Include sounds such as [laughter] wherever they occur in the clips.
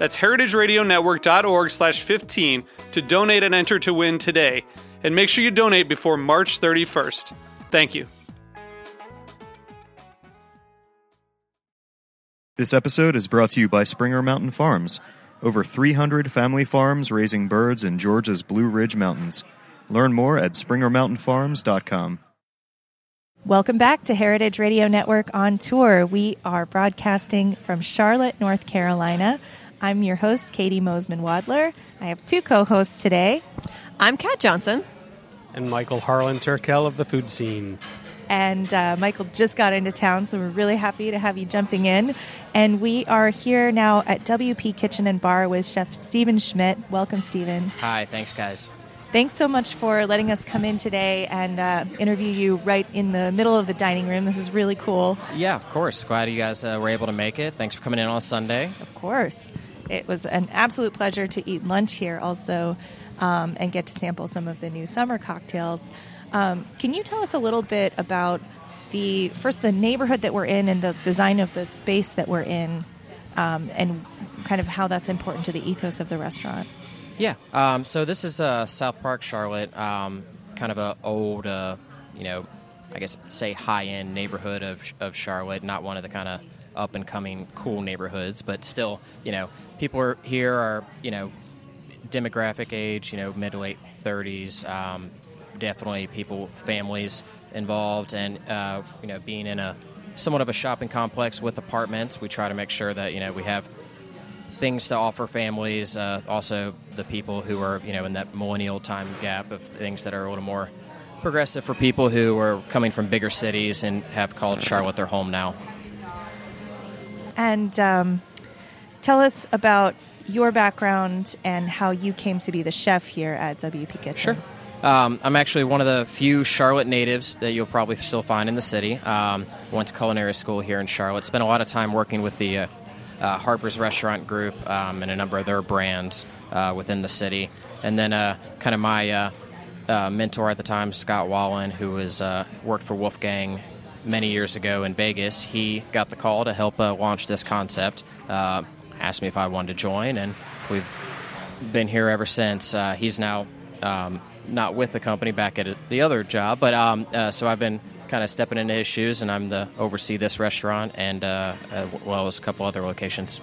That's heritageradionetwork.org slash 15 to donate and enter to win today. And make sure you donate before March 31st. Thank you. This episode is brought to you by Springer Mountain Farms. Over 300 family farms raising birds in Georgia's Blue Ridge Mountains. Learn more at springermountainfarms.com. Welcome back to Heritage Radio Network on tour. We are broadcasting from Charlotte, North Carolina. I'm your host, Katie Mosman Wadler. I have two co hosts today. I'm Kat Johnson. And Michael Harlan Turkel of the food scene. And uh, Michael just got into town, so we're really happy to have you jumping in. And we are here now at WP Kitchen and Bar with Chef Stephen Schmitt. Welcome, Stephen. Hi, thanks, guys. Thanks so much for letting us come in today and uh, interview you right in the middle of the dining room. This is really cool. Yeah, of course. Glad you guys uh, were able to make it. Thanks for coming in on a Sunday. Of course. It was an absolute pleasure to eat lunch here also um, and get to sample some of the new summer cocktails. Um, can you tell us a little bit about the first the neighborhood that we're in and the design of the space that we're in, um, and kind of how that's important to the ethos of the restaurant? Yeah. Um, so this is uh, South Park, Charlotte, um, kind of a old, uh, you know, I guess say high end neighborhood of of Charlotte, not one of the kind of up and coming cool neighborhoods, but still, you know, people are here are you know demographic age, you know, mid to late 30s. Um, definitely people, families involved, and uh, you know, being in a somewhat of a shopping complex with apartments, we try to make sure that you know we have things to offer families. Uh, also, the people who are you know in that millennial time gap of things that are a little more progressive for people who are coming from bigger cities and have called Charlotte their home now. And um, tell us about your background and how you came to be the chef here at WP Kitchen. Sure. Um, I'm actually one of the few Charlotte natives that you'll probably still find in the city. Um, went to culinary school here in Charlotte. Spent a lot of time working with the uh, uh, Harper's Restaurant Group um, and a number of their brands uh, within the city. And then uh, kind of my uh, uh, mentor at the time, Scott Wallen, who was worked for Wolfgang many years ago in Vegas. He got the call to help launch this concept. asked me if I wanted to join, and we've been here ever since. he's now um, not with the company, back at the other job. But um, uh, so I've been kind of stepping into his shoes, and I'm the oversee this restaurant and uh, as well as a couple other locations.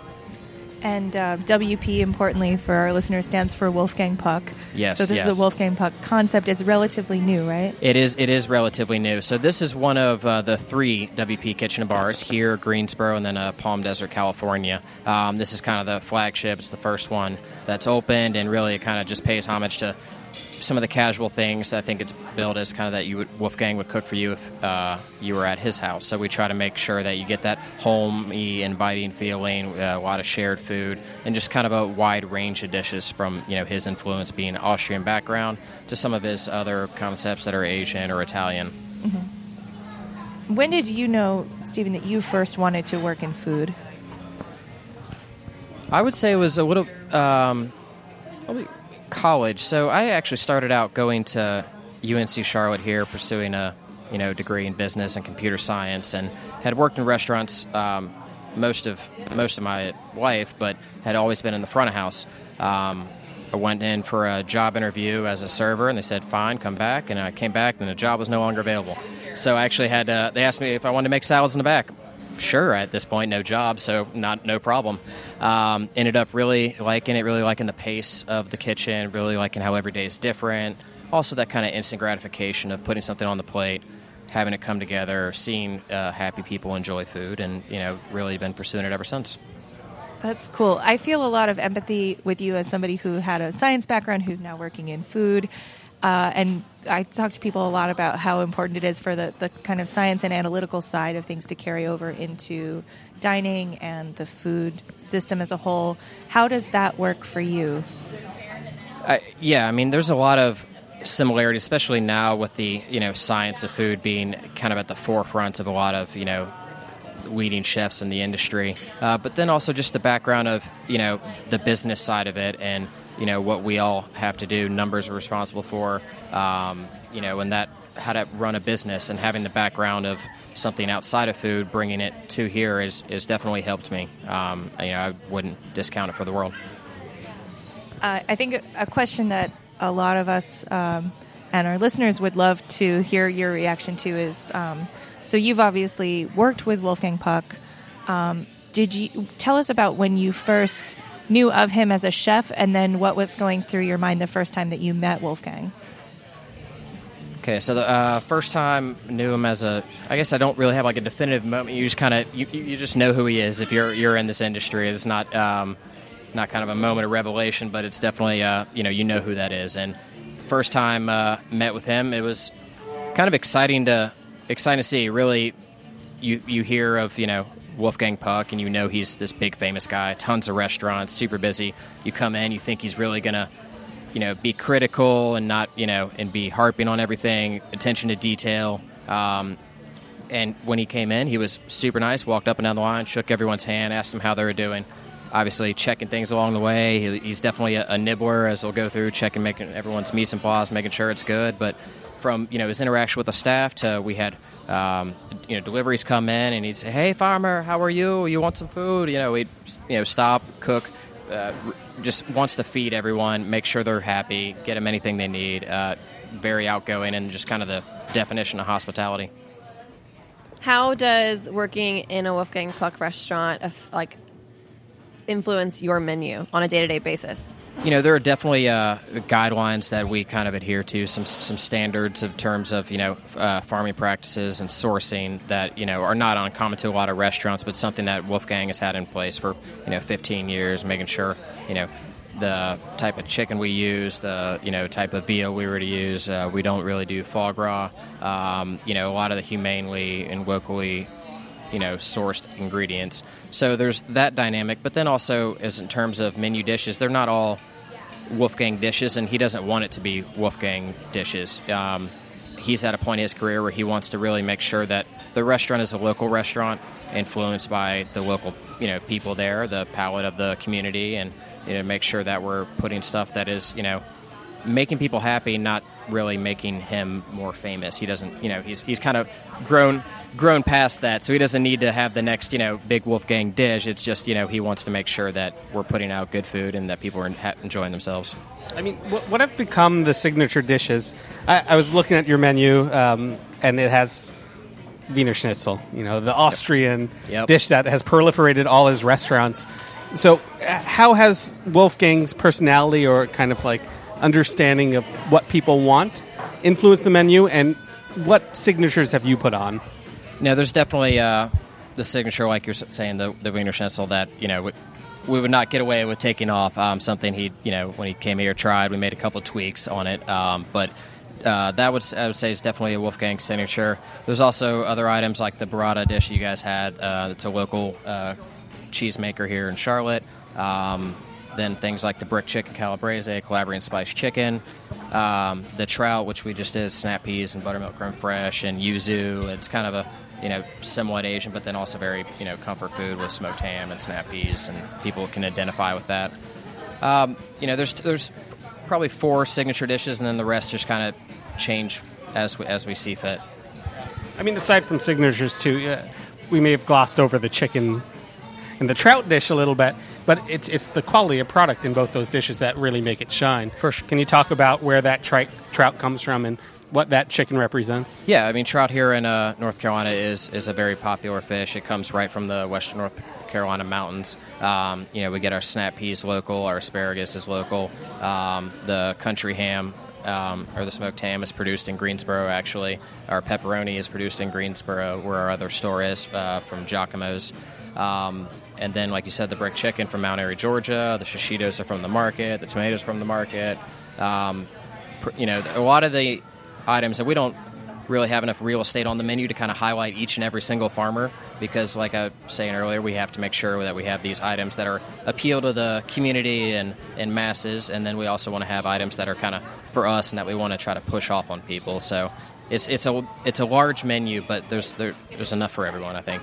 And uh, WP, importantly for our listeners, stands for Wolfgang Puck. Yes. So this yes. is a Wolfgang Puck concept. It's relatively new, right? It is. It is relatively new. So this is one of uh, the three WP kitchen bars here, Greensboro, and then uh, Palm Desert, California. Um, this is kind of the flagship. It's the first one that's opened, and really it kind of just pays homage to some of the casual things. I think it's built as kind of that you would, Wolfgang would cook for you if uh, you were at his house. So we try to make sure that you get that homey, inviting feeling, uh, a lot of shared food, and just kind of a wide range of dishes from you know his influence being Austrian background to some of his other concepts that are Asian or Italian. Mm-hmm. When did you know, Stephen, that you first wanted to work in food? I would say it was a little. Um, college. So I actually started out going to UNC Charlotte here, pursuing a you know degree in business and computer science, and had worked in restaurants um, most of most of my life, but had always been in the front of house. Um, I went in for a job interview as a server, and they said, "Fine, come back." And I came back, and the job was no longer available. So I actually had. Uh, they asked me if I wanted to make salads in the back sure at this point no job so not no problem um, ended up really liking it really liking the pace of the kitchen really liking how every day is different also that kind of instant gratification of putting something on the plate, having it come together, seeing uh, happy people enjoy food, and you know, really been pursuing it ever since. That's cool. I feel a lot of empathy with you as somebody who had a science background who's now working in food. Uh, and I talk to people a lot about how important it is for the, the kind of science and analytical side of things to carry over into dining and the food system as a whole. How does that work for you? I, yeah, I mean, there's a lot of similarities, especially now with the you know science of food being kind of at the forefront of a lot of you know leading chefs in the industry, uh, but then also just the background of you know the business side of it and you know what we all have to do. Numbers are responsible for, um, you know, and that how to run a business and having the background of something outside of food, bringing it to here is is definitely helped me. Um, you know, I wouldn't discount it for the world. Uh, I think a question that a lot of us um, and our listeners would love to hear your reaction to is um, so you've obviously worked with Wolfgang Puck. Um, did you tell us about when you first knew of him as a chef, and then what was going through your mind the first time that you met Wolfgang? Okay, so the uh, first time knew him as a, I guess I don't really have like a definitive moment. You just kind of you, you just know who he is if you're you're in this industry. It's not um, not kind of a moment of revelation, but it's definitely uh, you know you know who that is. And first time uh, met with him, it was kind of exciting to exciting to see. Really, you you hear of you know Wolfgang Puck, and you know he's this big famous guy. Tons of restaurants, super busy. You come in, you think he's really gonna you know be critical and not you know and be harping on everything, attention to detail. Um, and when he came in, he was super nice. Walked up and down the line, shook everyone's hand, asked them how they were doing. Obviously, checking things along the way. He, he's definitely a, a, nibbler, as he'll go through, checking, making everyone's mise en place, making sure it's good. But from you know his interaction with the staff to we had um, you know deliveries come in and he'd say, "Hey farmer, how are you? You want some food?" You know he'd you know stop, cook, uh, just wants to feed everyone, make sure they're happy, get them anything they need. Uh, very outgoing and just kind of the definition of hospitality. How does working in a Wolfgang Puck restaurant like influence your menu on a day to day basis? You know, there are definitely uh, guidelines that we kind of adhere to, some some standards of terms of you know uh, farming practices and sourcing that you know are not uncommon to a lot of restaurants, but something that Wolfgang has had in place for you know 15 years, making sure you know the type of chicken we use, the you know type of veal we were to use. Uh, we don't really do foie gras. Um, you know, a lot of the humanely and locally you know sourced ingredients. So there's that dynamic, but then also as in terms of menu dishes, they're not all Wolfgang dishes, and he doesn't want it to be Wolfgang dishes. Um, he's at a point in his career where he wants to really make sure that the restaurant is a local restaurant, influenced by the local you know people there, the palate of the community, and you know make sure that we're putting stuff that is you know making people happy, not really making him more famous. He doesn't, you know, he's he's kind of grown grown past that, so he doesn't need to have the next, you know, big Wolfgang dish. It's just, you know, he wants to make sure that we're putting out good food and that people are enjoying themselves. I mean, what have become the signature dishes? I, I was looking at your menu, um, and it has Wiener Schnitzel, you know, the Austrian yep. dish that has proliferated all his restaurants. So, uh, how has Wolfgang's personality or kind of like understanding of what people want influenced the menu, and what signatures have you put on? No, there's definitely uh, the signature, like you're saying, the, the Wiener Schnitzel that you know we, we would not get away with taking off. Um, something he, you know, when he came here, tried. We made a couple tweaks on it, um, but uh, that would I would say is definitely a Wolfgang signature. There's also other items like the burrata dish you guys had. Uh, it's a local uh, cheesemaker here in Charlotte. Um, then things like the brick chicken calabrese, Calabrian spiced chicken, um, the trout, which we just did, snap peas and buttermilk creme fraiche, and yuzu. It's kind of a you know somewhat Asian, but then also very you know comfort food with smoked ham and snap peas, and people can identify with that. Um, you know, there's there's probably four signature dishes, and then the rest just kind of change as we, as we see fit. I mean, aside from signatures too, uh, we may have glossed over the chicken and the trout dish a little bit, but it's it's the quality of product in both those dishes that really make it shine. First, Can you talk about where that tri- trout comes from and what that chicken represents? Yeah, I mean trout here in uh, North Carolina is is a very popular fish. It comes right from the western North Carolina mountains. Um, you know, we get our snap peas local, our asparagus is local. Um, the country ham um, or the smoked ham is produced in Greensboro. Actually, our pepperoni is produced in Greensboro, where our other store is uh, from Giacomo's. Um, and then, like you said, the brick chicken from Mount Airy, Georgia. The shishitos are from the market. The tomatoes from the market. Um, you know, a lot of the items that we don't really have enough real estate on the menu to kind of highlight each and every single farmer because like i was saying earlier we have to make sure that we have these items that are appeal to the community and, and masses and then we also want to have items that are kind of for us and that we want to try to push off on people so it's, it's a it's a large menu but there's there, there's enough for everyone i think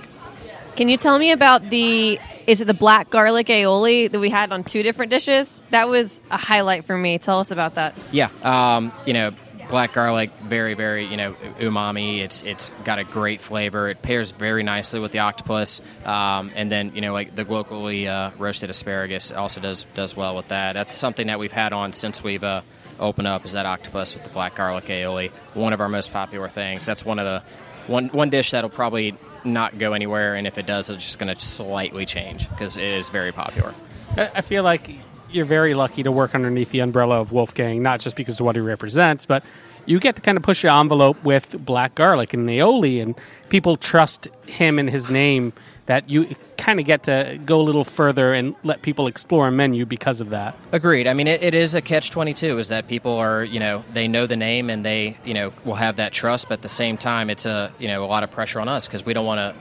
Can you tell me about the is it the black garlic aioli that we had on two different dishes? That was a highlight for me. Tell us about that. Yeah, um, you know, black garlic, very, very, you know, umami. It's it's got a great flavor. It pairs very nicely with the octopus, um, and then you know, like the locally uh, roasted asparagus also does does well with that. That's something that we've had on since we've uh, opened up. Is that octopus with the black garlic aioli? One of our most popular things. That's one of the one one dish that'll probably not go anywhere, and if it does, it's just going to slightly change because it is very popular. I feel like you're very lucky to work underneath the umbrella of Wolfgang, not just because of what he represents, but you get to kind of push your envelope with black garlic and aioli, and people trust him and his name that you kind of get to go a little further and let people explore a menu because of that. Agreed. I mean, it, it is a catch twenty two. Is that people are you know they know the name and they you know will have that trust, but at the same time, it's a you know a lot of pressure on us because we don't want to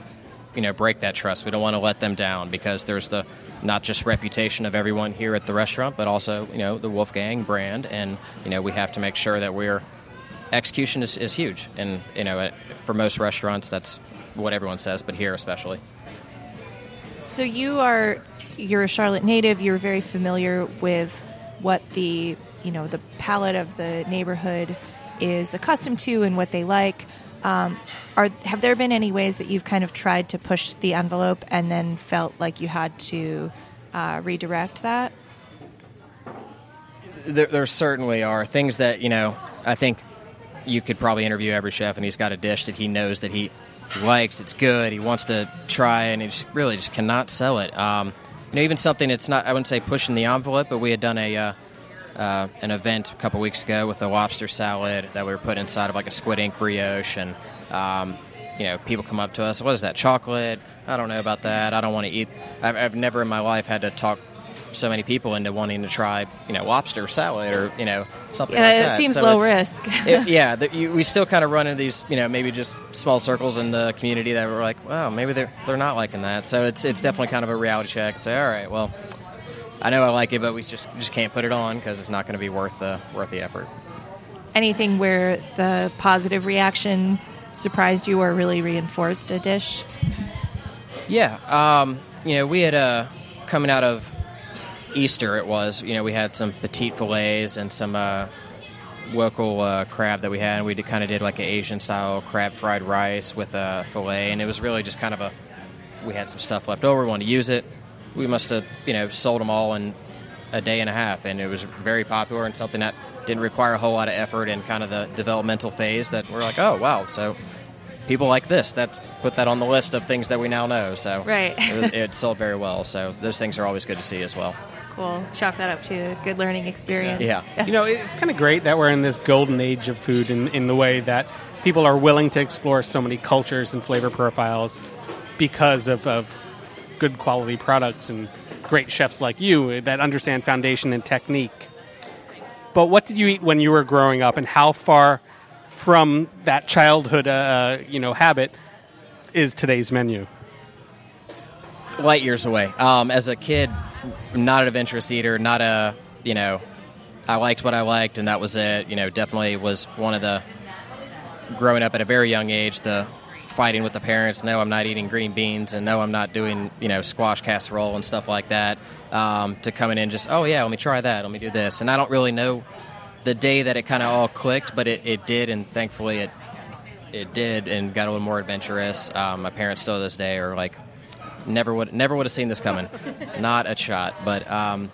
you know break that trust. We don't want to let them down because there's the not just reputation of everyone here at the restaurant, but also you know the Wolfgang brand, and you know we have to make sure that we're execution is, is huge, and you know for most restaurants that's what everyone says, but here especially. So you are you're a Charlotte native. You're very familiar with what the you know the palate of the neighborhood is accustomed to and what they like. Um, are have there been any ways that you've kind of tried to push the envelope and then felt like you had to uh, redirect that? there, there certainly are things that you know. I think you could probably interview every chef, and he's got a dish that he knows that he likes. It's good. He wants to try, and he just really just cannot sell it. Um, you know, even something that's not. I wouldn't say pushing the envelope, but we had done a. Uh, uh, an event a couple weeks ago with a lobster salad that we were put inside of like a squid ink brioche, and um, you know, people come up to us, "What is that? Chocolate? I don't know about that. I don't want to eat." I've, I've never in my life had to talk so many people into wanting to try, you know, lobster salad or you know something Yeah, like it that. seems So low risk. it- yeah, the, you, we still kind of run into these, you know, maybe just small circles in the community that we're like, wow, maybe they're they're not liking that. So it's it's definitely kind of a reality check. Say, all right, well, I know I like it, but we just just can't put it on because it's not going to be worth the worth the effort. Anything where the positive reaction surprised you or really reinforced a dish? Yeah, um, you know, we had uh, coming out of Easter. It was, you know, we had some petite fillets and some uh, local uh, crab that we had. And we kind of did like an Asian style crab fried rice with a fillet, and it was really just kind of a. We had some stuff left over. We wanted to use it. We must have, you know, sold them all in a day and a half, and it was very popular and something that didn't require a whole lot of effort and kind of the developmental phase that we're like, oh wow, so people like this. that put that on the list of things that we now know. So Right. it, was- it sold very well. So those things are always good to see as well. Cool. Chalk that up to a good learning experience. Yeah. You know, it's kind of great that we're in this golden age of food in, in the way that people are willing to explore so many cultures and flavor profiles because of, of good quality products and great chefs like you that understand foundation and technique. But what did you eat when you were growing up, and how far from that childhood, uh, you know, habit is today's menu? Light years away. Um, as a kid, not an adventurous eater. Not a you know, I liked what I liked, and that was it. You know, definitely was one of the growing up at a very young age. The fighting with the parents. No, I'm not eating green beans, and no, I'm not doing you know squash casserole and stuff like that. Um, to coming in just oh yeah, let me try that. Let me do this, and I don't really know the day that it kind of all clicked, but it, it did, and thankfully it it did, and got a little more adventurous. Um, my parents still to this day are like never would never would have seen this coming, not a shot. But um,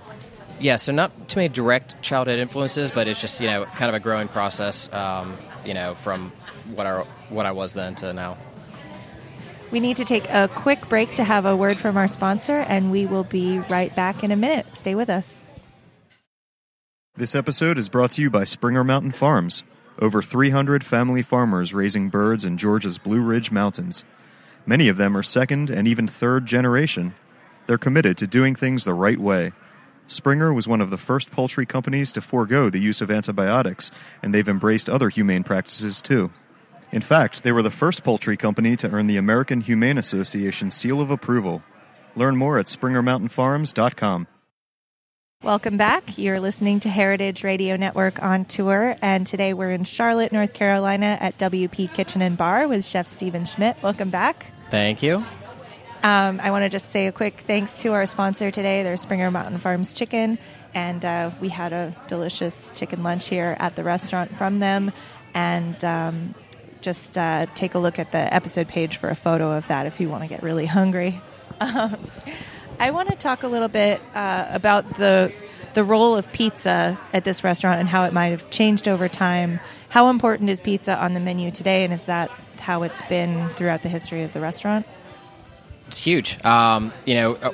yeah, so not too many direct childhood influences, but it's just you know kind of a growing process. Um, you know from what I what I was then to now. We need to take a quick break to have a word from our sponsor, and we will be right back in a minute. Stay with us. This episode is brought to you by Springer Mountain Farms. Over 300 family farmers raising birds in Georgia's Blue Ridge Mountains. Many of them are second and even third generation. They're committed to doing things the right way. Springer was one of the first poultry companies to forego the use of antibiotics, and they've embraced other humane practices too. In fact, they were the first poultry company to earn the American Humane Association seal of approval. Learn more at springermountainfarms.com. Welcome back. You're listening to Heritage Radio Network on tour, and today we're in Charlotte, North Carolina at WP Kitchen and Bar with Chef Stephen Schmitt. Welcome back. Thank you. Um, I want to just say a quick thanks to our sponsor today. They're Springer Mountain Farms Chicken, and uh, we had a delicious chicken lunch here at the restaurant from them. And um, just uh, take a look at the episode page for a photo of that if you want to get really hungry. [laughs] I want to talk a little bit uh, about the the role of pizza at this restaurant and how it might have changed over time. How important is pizza on the menu today, and is that how it's been throughout the history of the restaurant? It's huge. Um, you know, uh,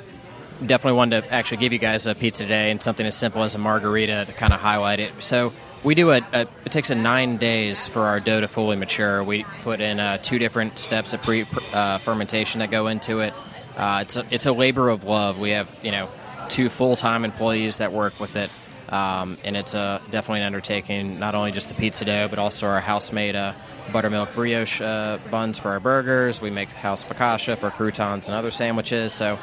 definitely wanted to actually give you guys a pizza today and something as simple as a margherita to kind of highlight it. So we do a, a it takes a nine days for our dough to fully mature. We put in uh, two different steps of pre uh, fermentation that go into it. Uh, it's a, it's a labor of love. We have you know two full time employees that work with it, um, and it's a definitely an undertaking. Not only just the pizza dough, but also our house made uh, buttermilk brioche uh, buns for our burgers. We make house focaccia for croutons and other sandwiches. So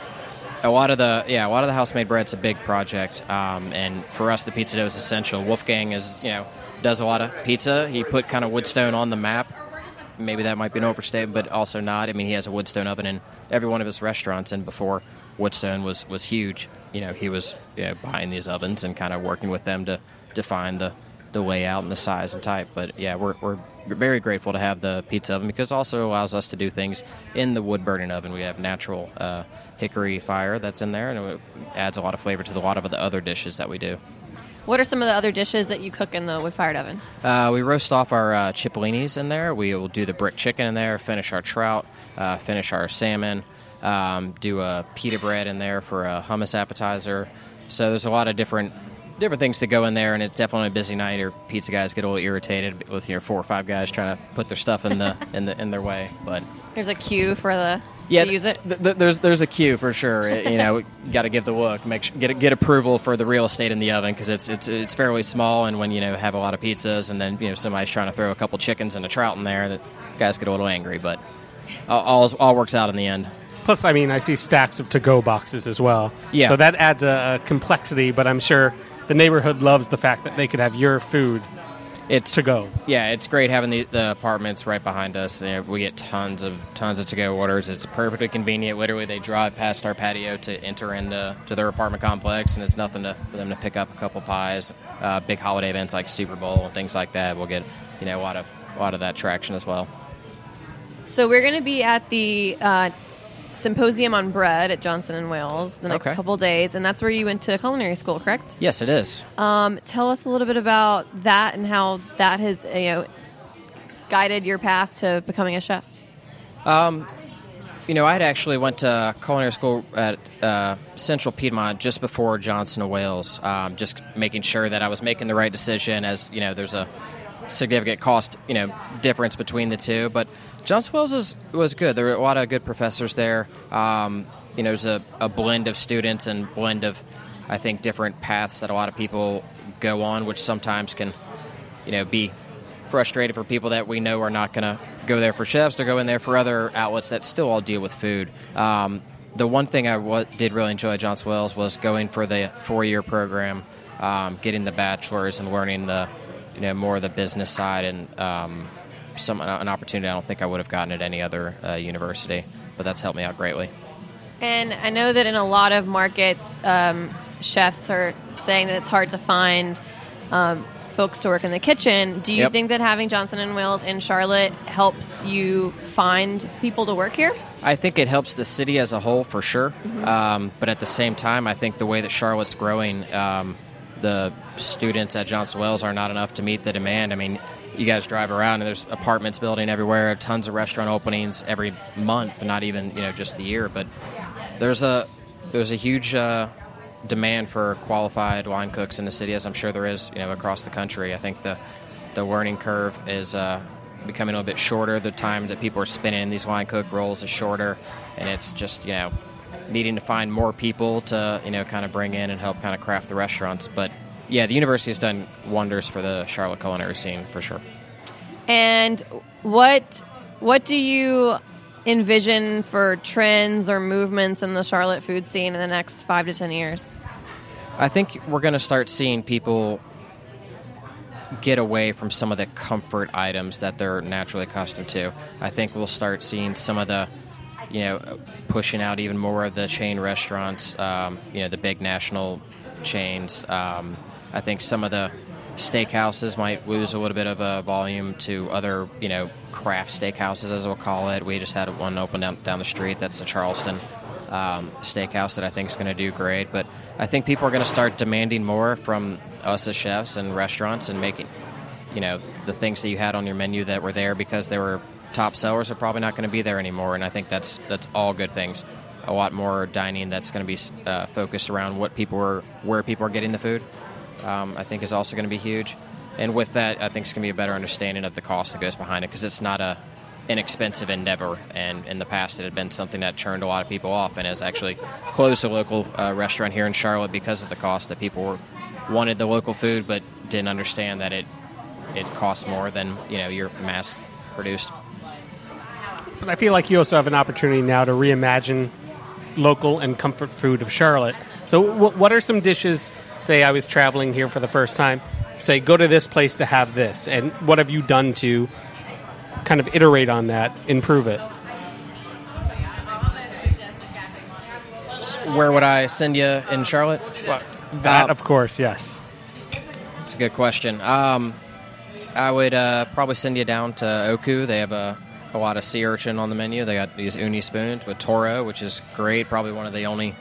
a lot of the yeah a lot of the house made bread's a big project, um, and for us the pizza dough is essential. Wolfgang is you know does a lot of pizza. He put kind of Woodstone on the map maybe that might be an overstatement, but also not. I mean, he has a Woodstone oven in every one of his restaurants, and before Woodstone was, was huge, you know, he was you know, buying these ovens and kind of working with them to define the, the layout and the size and type. But yeah, we're, we're very grateful to have the pizza oven because it also allows us to do things in the wood burning oven. We have natural uh, hickory fire that's in there, and it adds a lot of flavor to a lot of the other dishes that we do. What are some of the other dishes that you cook in the wood fired oven? Uh, we roast off our uh, cipollinis in there. We will do the brick chicken in there, finish our trout, uh, finish our salmon, um, do a pita bread in there for a hummus appetizer. So there's a lot of different different things to go in there, and it's definitely a busy night. Or pizza guys get a little irritated with your four or five guys trying to put their stuff in the in the in their way. But There's a queue for the yeah, to use it. th- th- there's there's a queue for sure. It- you know, [laughs] got to give the look, make sure, get get approval for the real estate in the oven because it's it's it's fairly small. And when you know have a lot of pizzas, and then you know somebody's trying to throw a couple chickens and a trout in there, that guys get a little angry. But all all, all works out in the end. Plus, I mean, I see stacks of to-go boxes as well. Yeah. So that adds a, a complexity, but I'm sure the neighborhood loves the fact that they could have your food It's to go. Yeah, it's great having the, the apartments right behind us. We get tons of tons of to-go orders. It's perfectly convenient. Literally, they drive past our patio to enter into to their apartment complex, and it's nothing to, for them to pick up a couple pies. Uh, big holiday events like Super Bowl and things like that. We'll get you know a lot of a lot of that traction as well. So we're going to be at the uh, symposium on bread at Johnson and Wales the next Okay. couple days, and that's where you went to culinary school, correct? Yes, it is. Um, tell us a little bit about that and how that has you know guided your path to becoming a chef. You know, I had actually went to culinary school at uh, Central Piedmont just before Johnson and Wales, um, just making sure that I was making the right decision. As you know, there's a significant cost, you know, difference between the two. But Johnson Wales is, was good. There were a lot of good professors there. Um, you know, there's a, a blend of students and blend of, I think, different paths that a lot of people go on, which sometimes can, you know, be frustrated for people that we know are not going to go there for chefs or go in there for other outlets that still all deal with food. Um, the one thing I did really enjoy at Johnson Wales was going for the four-year program, um, getting the bachelor's and learning the, you know, more of the business side and um, some an opportunity I don't think I would have gotten at any other uh, university. But that's helped me out greatly. And I know that in a lot of markets, um, chefs are saying that it's hard to find um, folks to work in the kitchen. Do you Yep. think that having Johnson and Wales in Charlotte helps you find people to work here? I think it helps the city as a whole for sure. Um, but at the same time, I think the way that Charlotte's growing, um, the students at Johnson Wales are not enough to meet the demand. I mean, you guys drive around and there's apartments building everywhere, tons of restaurant openings every month, not even you know just the year. But there's a there's a huge uh, demand for qualified line cooks in the city, as I'm sure there is, you know, across the country. I think the the learning curve is uh, becoming a little bit shorter. The time that people are spending in these line cook roles is shorter, and it's just you know needing to find more people to you know kind of bring in and help kind of craft the restaurants. But yeah, the university has done wonders for the Charlotte culinary scene for sure. And what what do you envision for trends or movements in the Charlotte food scene in the next five to ten years? I think we're going to start seeing people get away from some of the comfort items that they're naturally accustomed to. I think we'll start seeing some of the, you know, pushing out even more of the chain restaurants, um, you know, the big national chains. Um, I think some of the steakhouses might lose a little bit of a volume to other, you know, craft steakhouses, as we'll call it. We just had one open down, down the street. That's the Charleston um, steakhouse that I think is going to do great. But I think people are going to start demanding more from us as chefs and restaurants and making, you know, the things that you had on your menu that were there because they were top sellers are probably not going to be there anymore. And I think that's that's all good things. A lot more dining that's going to be uh, focused around what people are, where people are getting the food. Um, I think is also going to be huge. And with that, I think it's going to be a better understanding of the cost that goes behind it because it's not a inexpensive endeavor. And in the past, it had been something that turned a lot of people off and has actually closed a local uh, restaurant here in Charlotte because of the cost that people were, wanted the local food but didn't understand that it it costs more than you know your mass produced. But I feel like you also have an opportunity now to reimagine local and comfort food of Charlotte. So, w- what are some dishes? Say, I was traveling here for the first time. Say, go to this place to have this, and what have you done to kind of iterate on that, improve it? Where would I send you in Charlotte? That, Uh, of course, yes. It's a good question. Um, I would uh, probably send you down to Oku. They have a, a lot of sea urchin on the menu. They got these uni spoons with toro, which is great. Probably one of the only,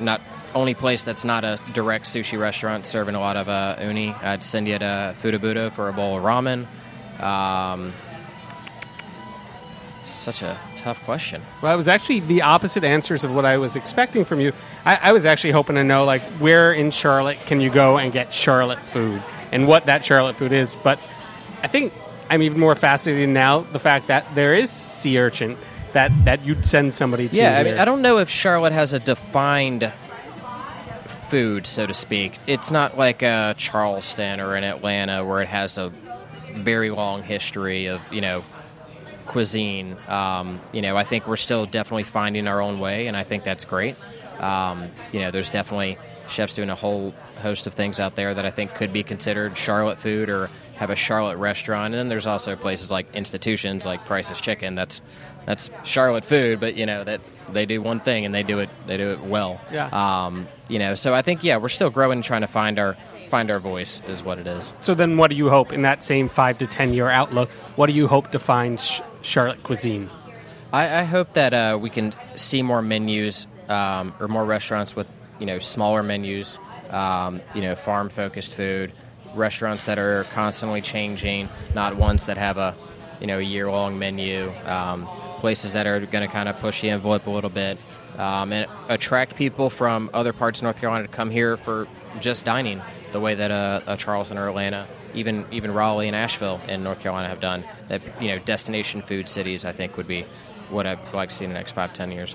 not only place that's not a direct sushi restaurant serving a lot of uh, uni. I'd send you to Futo Buta for a bowl of ramen. Um, such a tough question. Well, it was actually the opposite answers of what I was expecting from you. I, I was actually hoping to know, like, where in Charlotte can you go and get Charlotte food and what that Charlotte food is. But I think I'm even more fascinated now the fact that there is sea urchin that, that you'd send somebody to. Yeah, I mean, here. I don't know if Charlotte has a defined food, so to speak. It's not like a Charleston or in Atlanta where it has a very long history of you know cuisine. Um, you know, I think we're still definitely finding our own way, and I think that's great. Um, you know, there's definitely chefs doing a whole host of things out there that I think could be considered Charlotte food or have a Charlotte restaurant. And then there's also places like institutions like Price's Chicken. That's that's Charlotte food, but you know that they do one thing and they do it they do it well. Yeah. Um, you know, so I think yeah, we're still growing, and trying to find our find our voice is what it is. So then, what do you hope in that same five to ten year outlook? What do you hope defines sh- Charlotte cuisine? I, I hope that uh, we can see more menus um, or more restaurants with you know smaller menus, um, you know farm focused food, restaurants that are constantly changing, not ones that have a you know year long menu. Um, places that are going to kind of push the envelope a little bit um, and attract people from other parts of North Carolina to come here for just dining, the way that a, a Charleston or Atlanta, even even Raleigh and Asheville in North Carolina have done. That you know, destination food cities, I think, would be what I'd like to see in the next five ten years.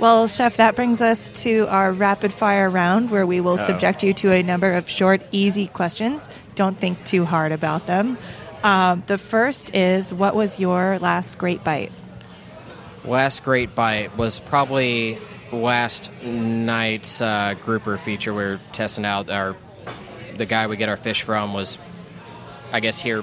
Well, Chef, that brings us to our rapid fire round where we will subject you to a number of short, easy questions. Don't think too hard about them. Um, the first is What was your last great bite? Last great bite was probably last night's uh, grouper feature. We were testing out our the guy we get our fish from was, I guess, here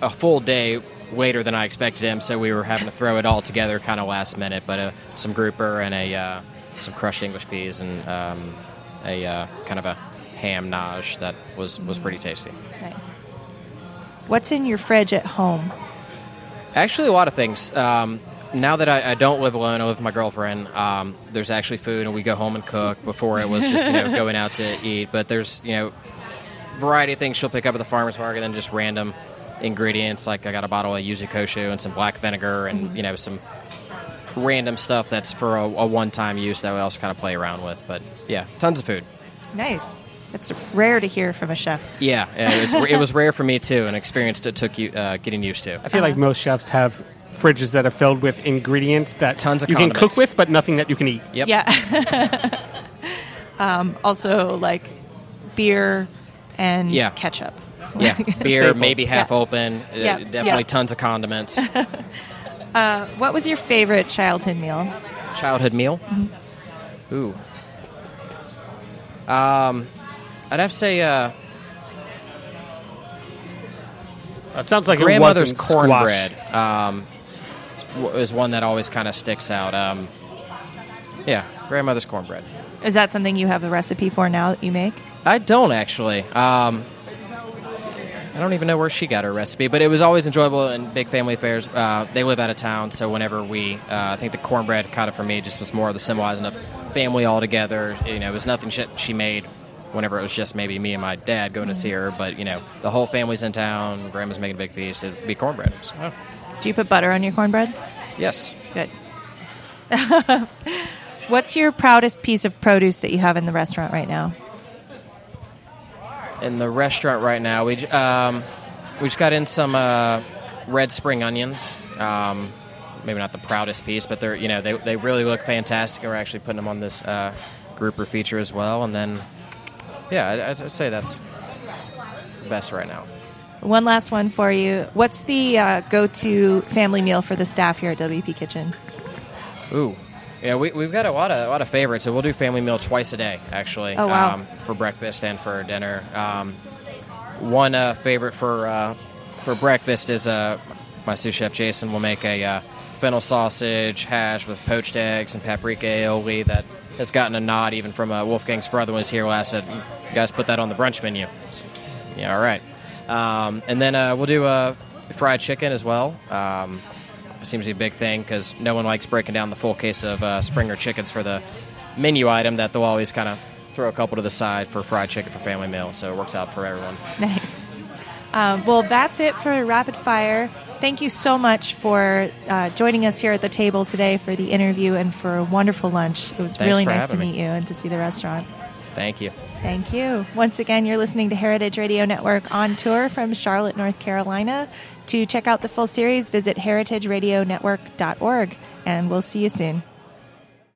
a full day later than I expected him, so we were having to throw it all together kind of last minute. But uh, some grouper and a uh, some crushed English peas and um, a uh, kind of a ham nage that was was pretty tasty. Nice. What's in your fridge at home? Actually, a lot of things. Um, now that I, I don't live alone, I live with my girlfriend. Um, there's actually food, and we go home and cook. Before it was just you know [laughs] going out to eat, but there's you know variety of things she'll pick up at the farmers market, and just random ingredients like I got a bottle of yuzu kosho and some black vinegar, and you know some random stuff that's for a, a one-time use that we also kind of play around with. But yeah, tons of food. Nice. It's rare to hear from a chef. Yeah, [laughs] yeah, it's, it was rare for me too, an experience that took you uh, getting used to. I feel like most chefs have fridges that are filled with ingredients that Tons of you can cook with, but nothing that you can eat. Yep. Yeah. [laughs] um, also, like beer and Yeah. ketchup. [laughs] Yeah, beer maybe half Yeah. open. uh, Yeah, definitely yeah. tons of condiments. [laughs] What was your favorite childhood meal? Childhood meal. Mm-hmm. Ooh. Um, I'd have to say uh, It sounds like grandmother's it wasn't cornbread. Um, is one that always kind of sticks out. Um, yeah, grandmother's cornbread. Is that something you have the recipe for now that you make? I don't actually. Um, I don't even know where she got her recipe, but it was always enjoyable in big family affairs. Uh, they live out of town, so whenever we, uh, I think the cornbread kind of for me just was more of the symbolizing of family all together. You know, it was nothing she, she made whenever it was just maybe me and my dad going to see her, but you know, the whole family's in town. Grandma's making a big feast. It'd be cornbread. So, oh, Do you put butter on your cornbread? yes. Good. [laughs] What's your proudest piece of produce that you have in the restaurant right now? In the restaurant right now. We um, we just got in some uh, red spring onions. Um, maybe not the proudest piece, but they're you know they they really look fantastic. and We're actually putting them on this uh, grouper feature as well. And then yeah, I'd, I'd say that's the best right now. One last one for you. What's the uh, go-to family meal for the staff here at WP Kitchen? Ooh. You know, we, we've got a lot of a lot of favorites, so we'll do family meal twice a day, actually. Oh, wow. Um, for breakfast and for dinner. Um, one uh, favorite for uh, for breakfast is uh, my sous chef Jason will make a uh, fennel sausage hash with poached eggs and paprika aioli that has gotten a nod even from uh, Wolfgang's brother when he was here last. Said, "You guys put that on the brunch menu." So, yeah, all right. Um, and then uh, we'll do uh, fried chicken as well. Um, seems to be a big thing because no one likes breaking down the full case of uh, Springer chickens for the menu item that they'll always kind of throw a couple to the side for fried chicken for family meal. So it works out for everyone. Nice. Um, well, that's it for Rapid Fire. Thank you so much for uh, joining us here at the table today for the interview and for a wonderful lunch. It was Thanks really nice to me. meet you and to see the restaurant. Thank you. Thank you. Once again, you're listening to Heritage Radio Network on tour from Charlotte, North Carolina. To check out the full series, visit heritageradionetwork.org, and we'll see you soon.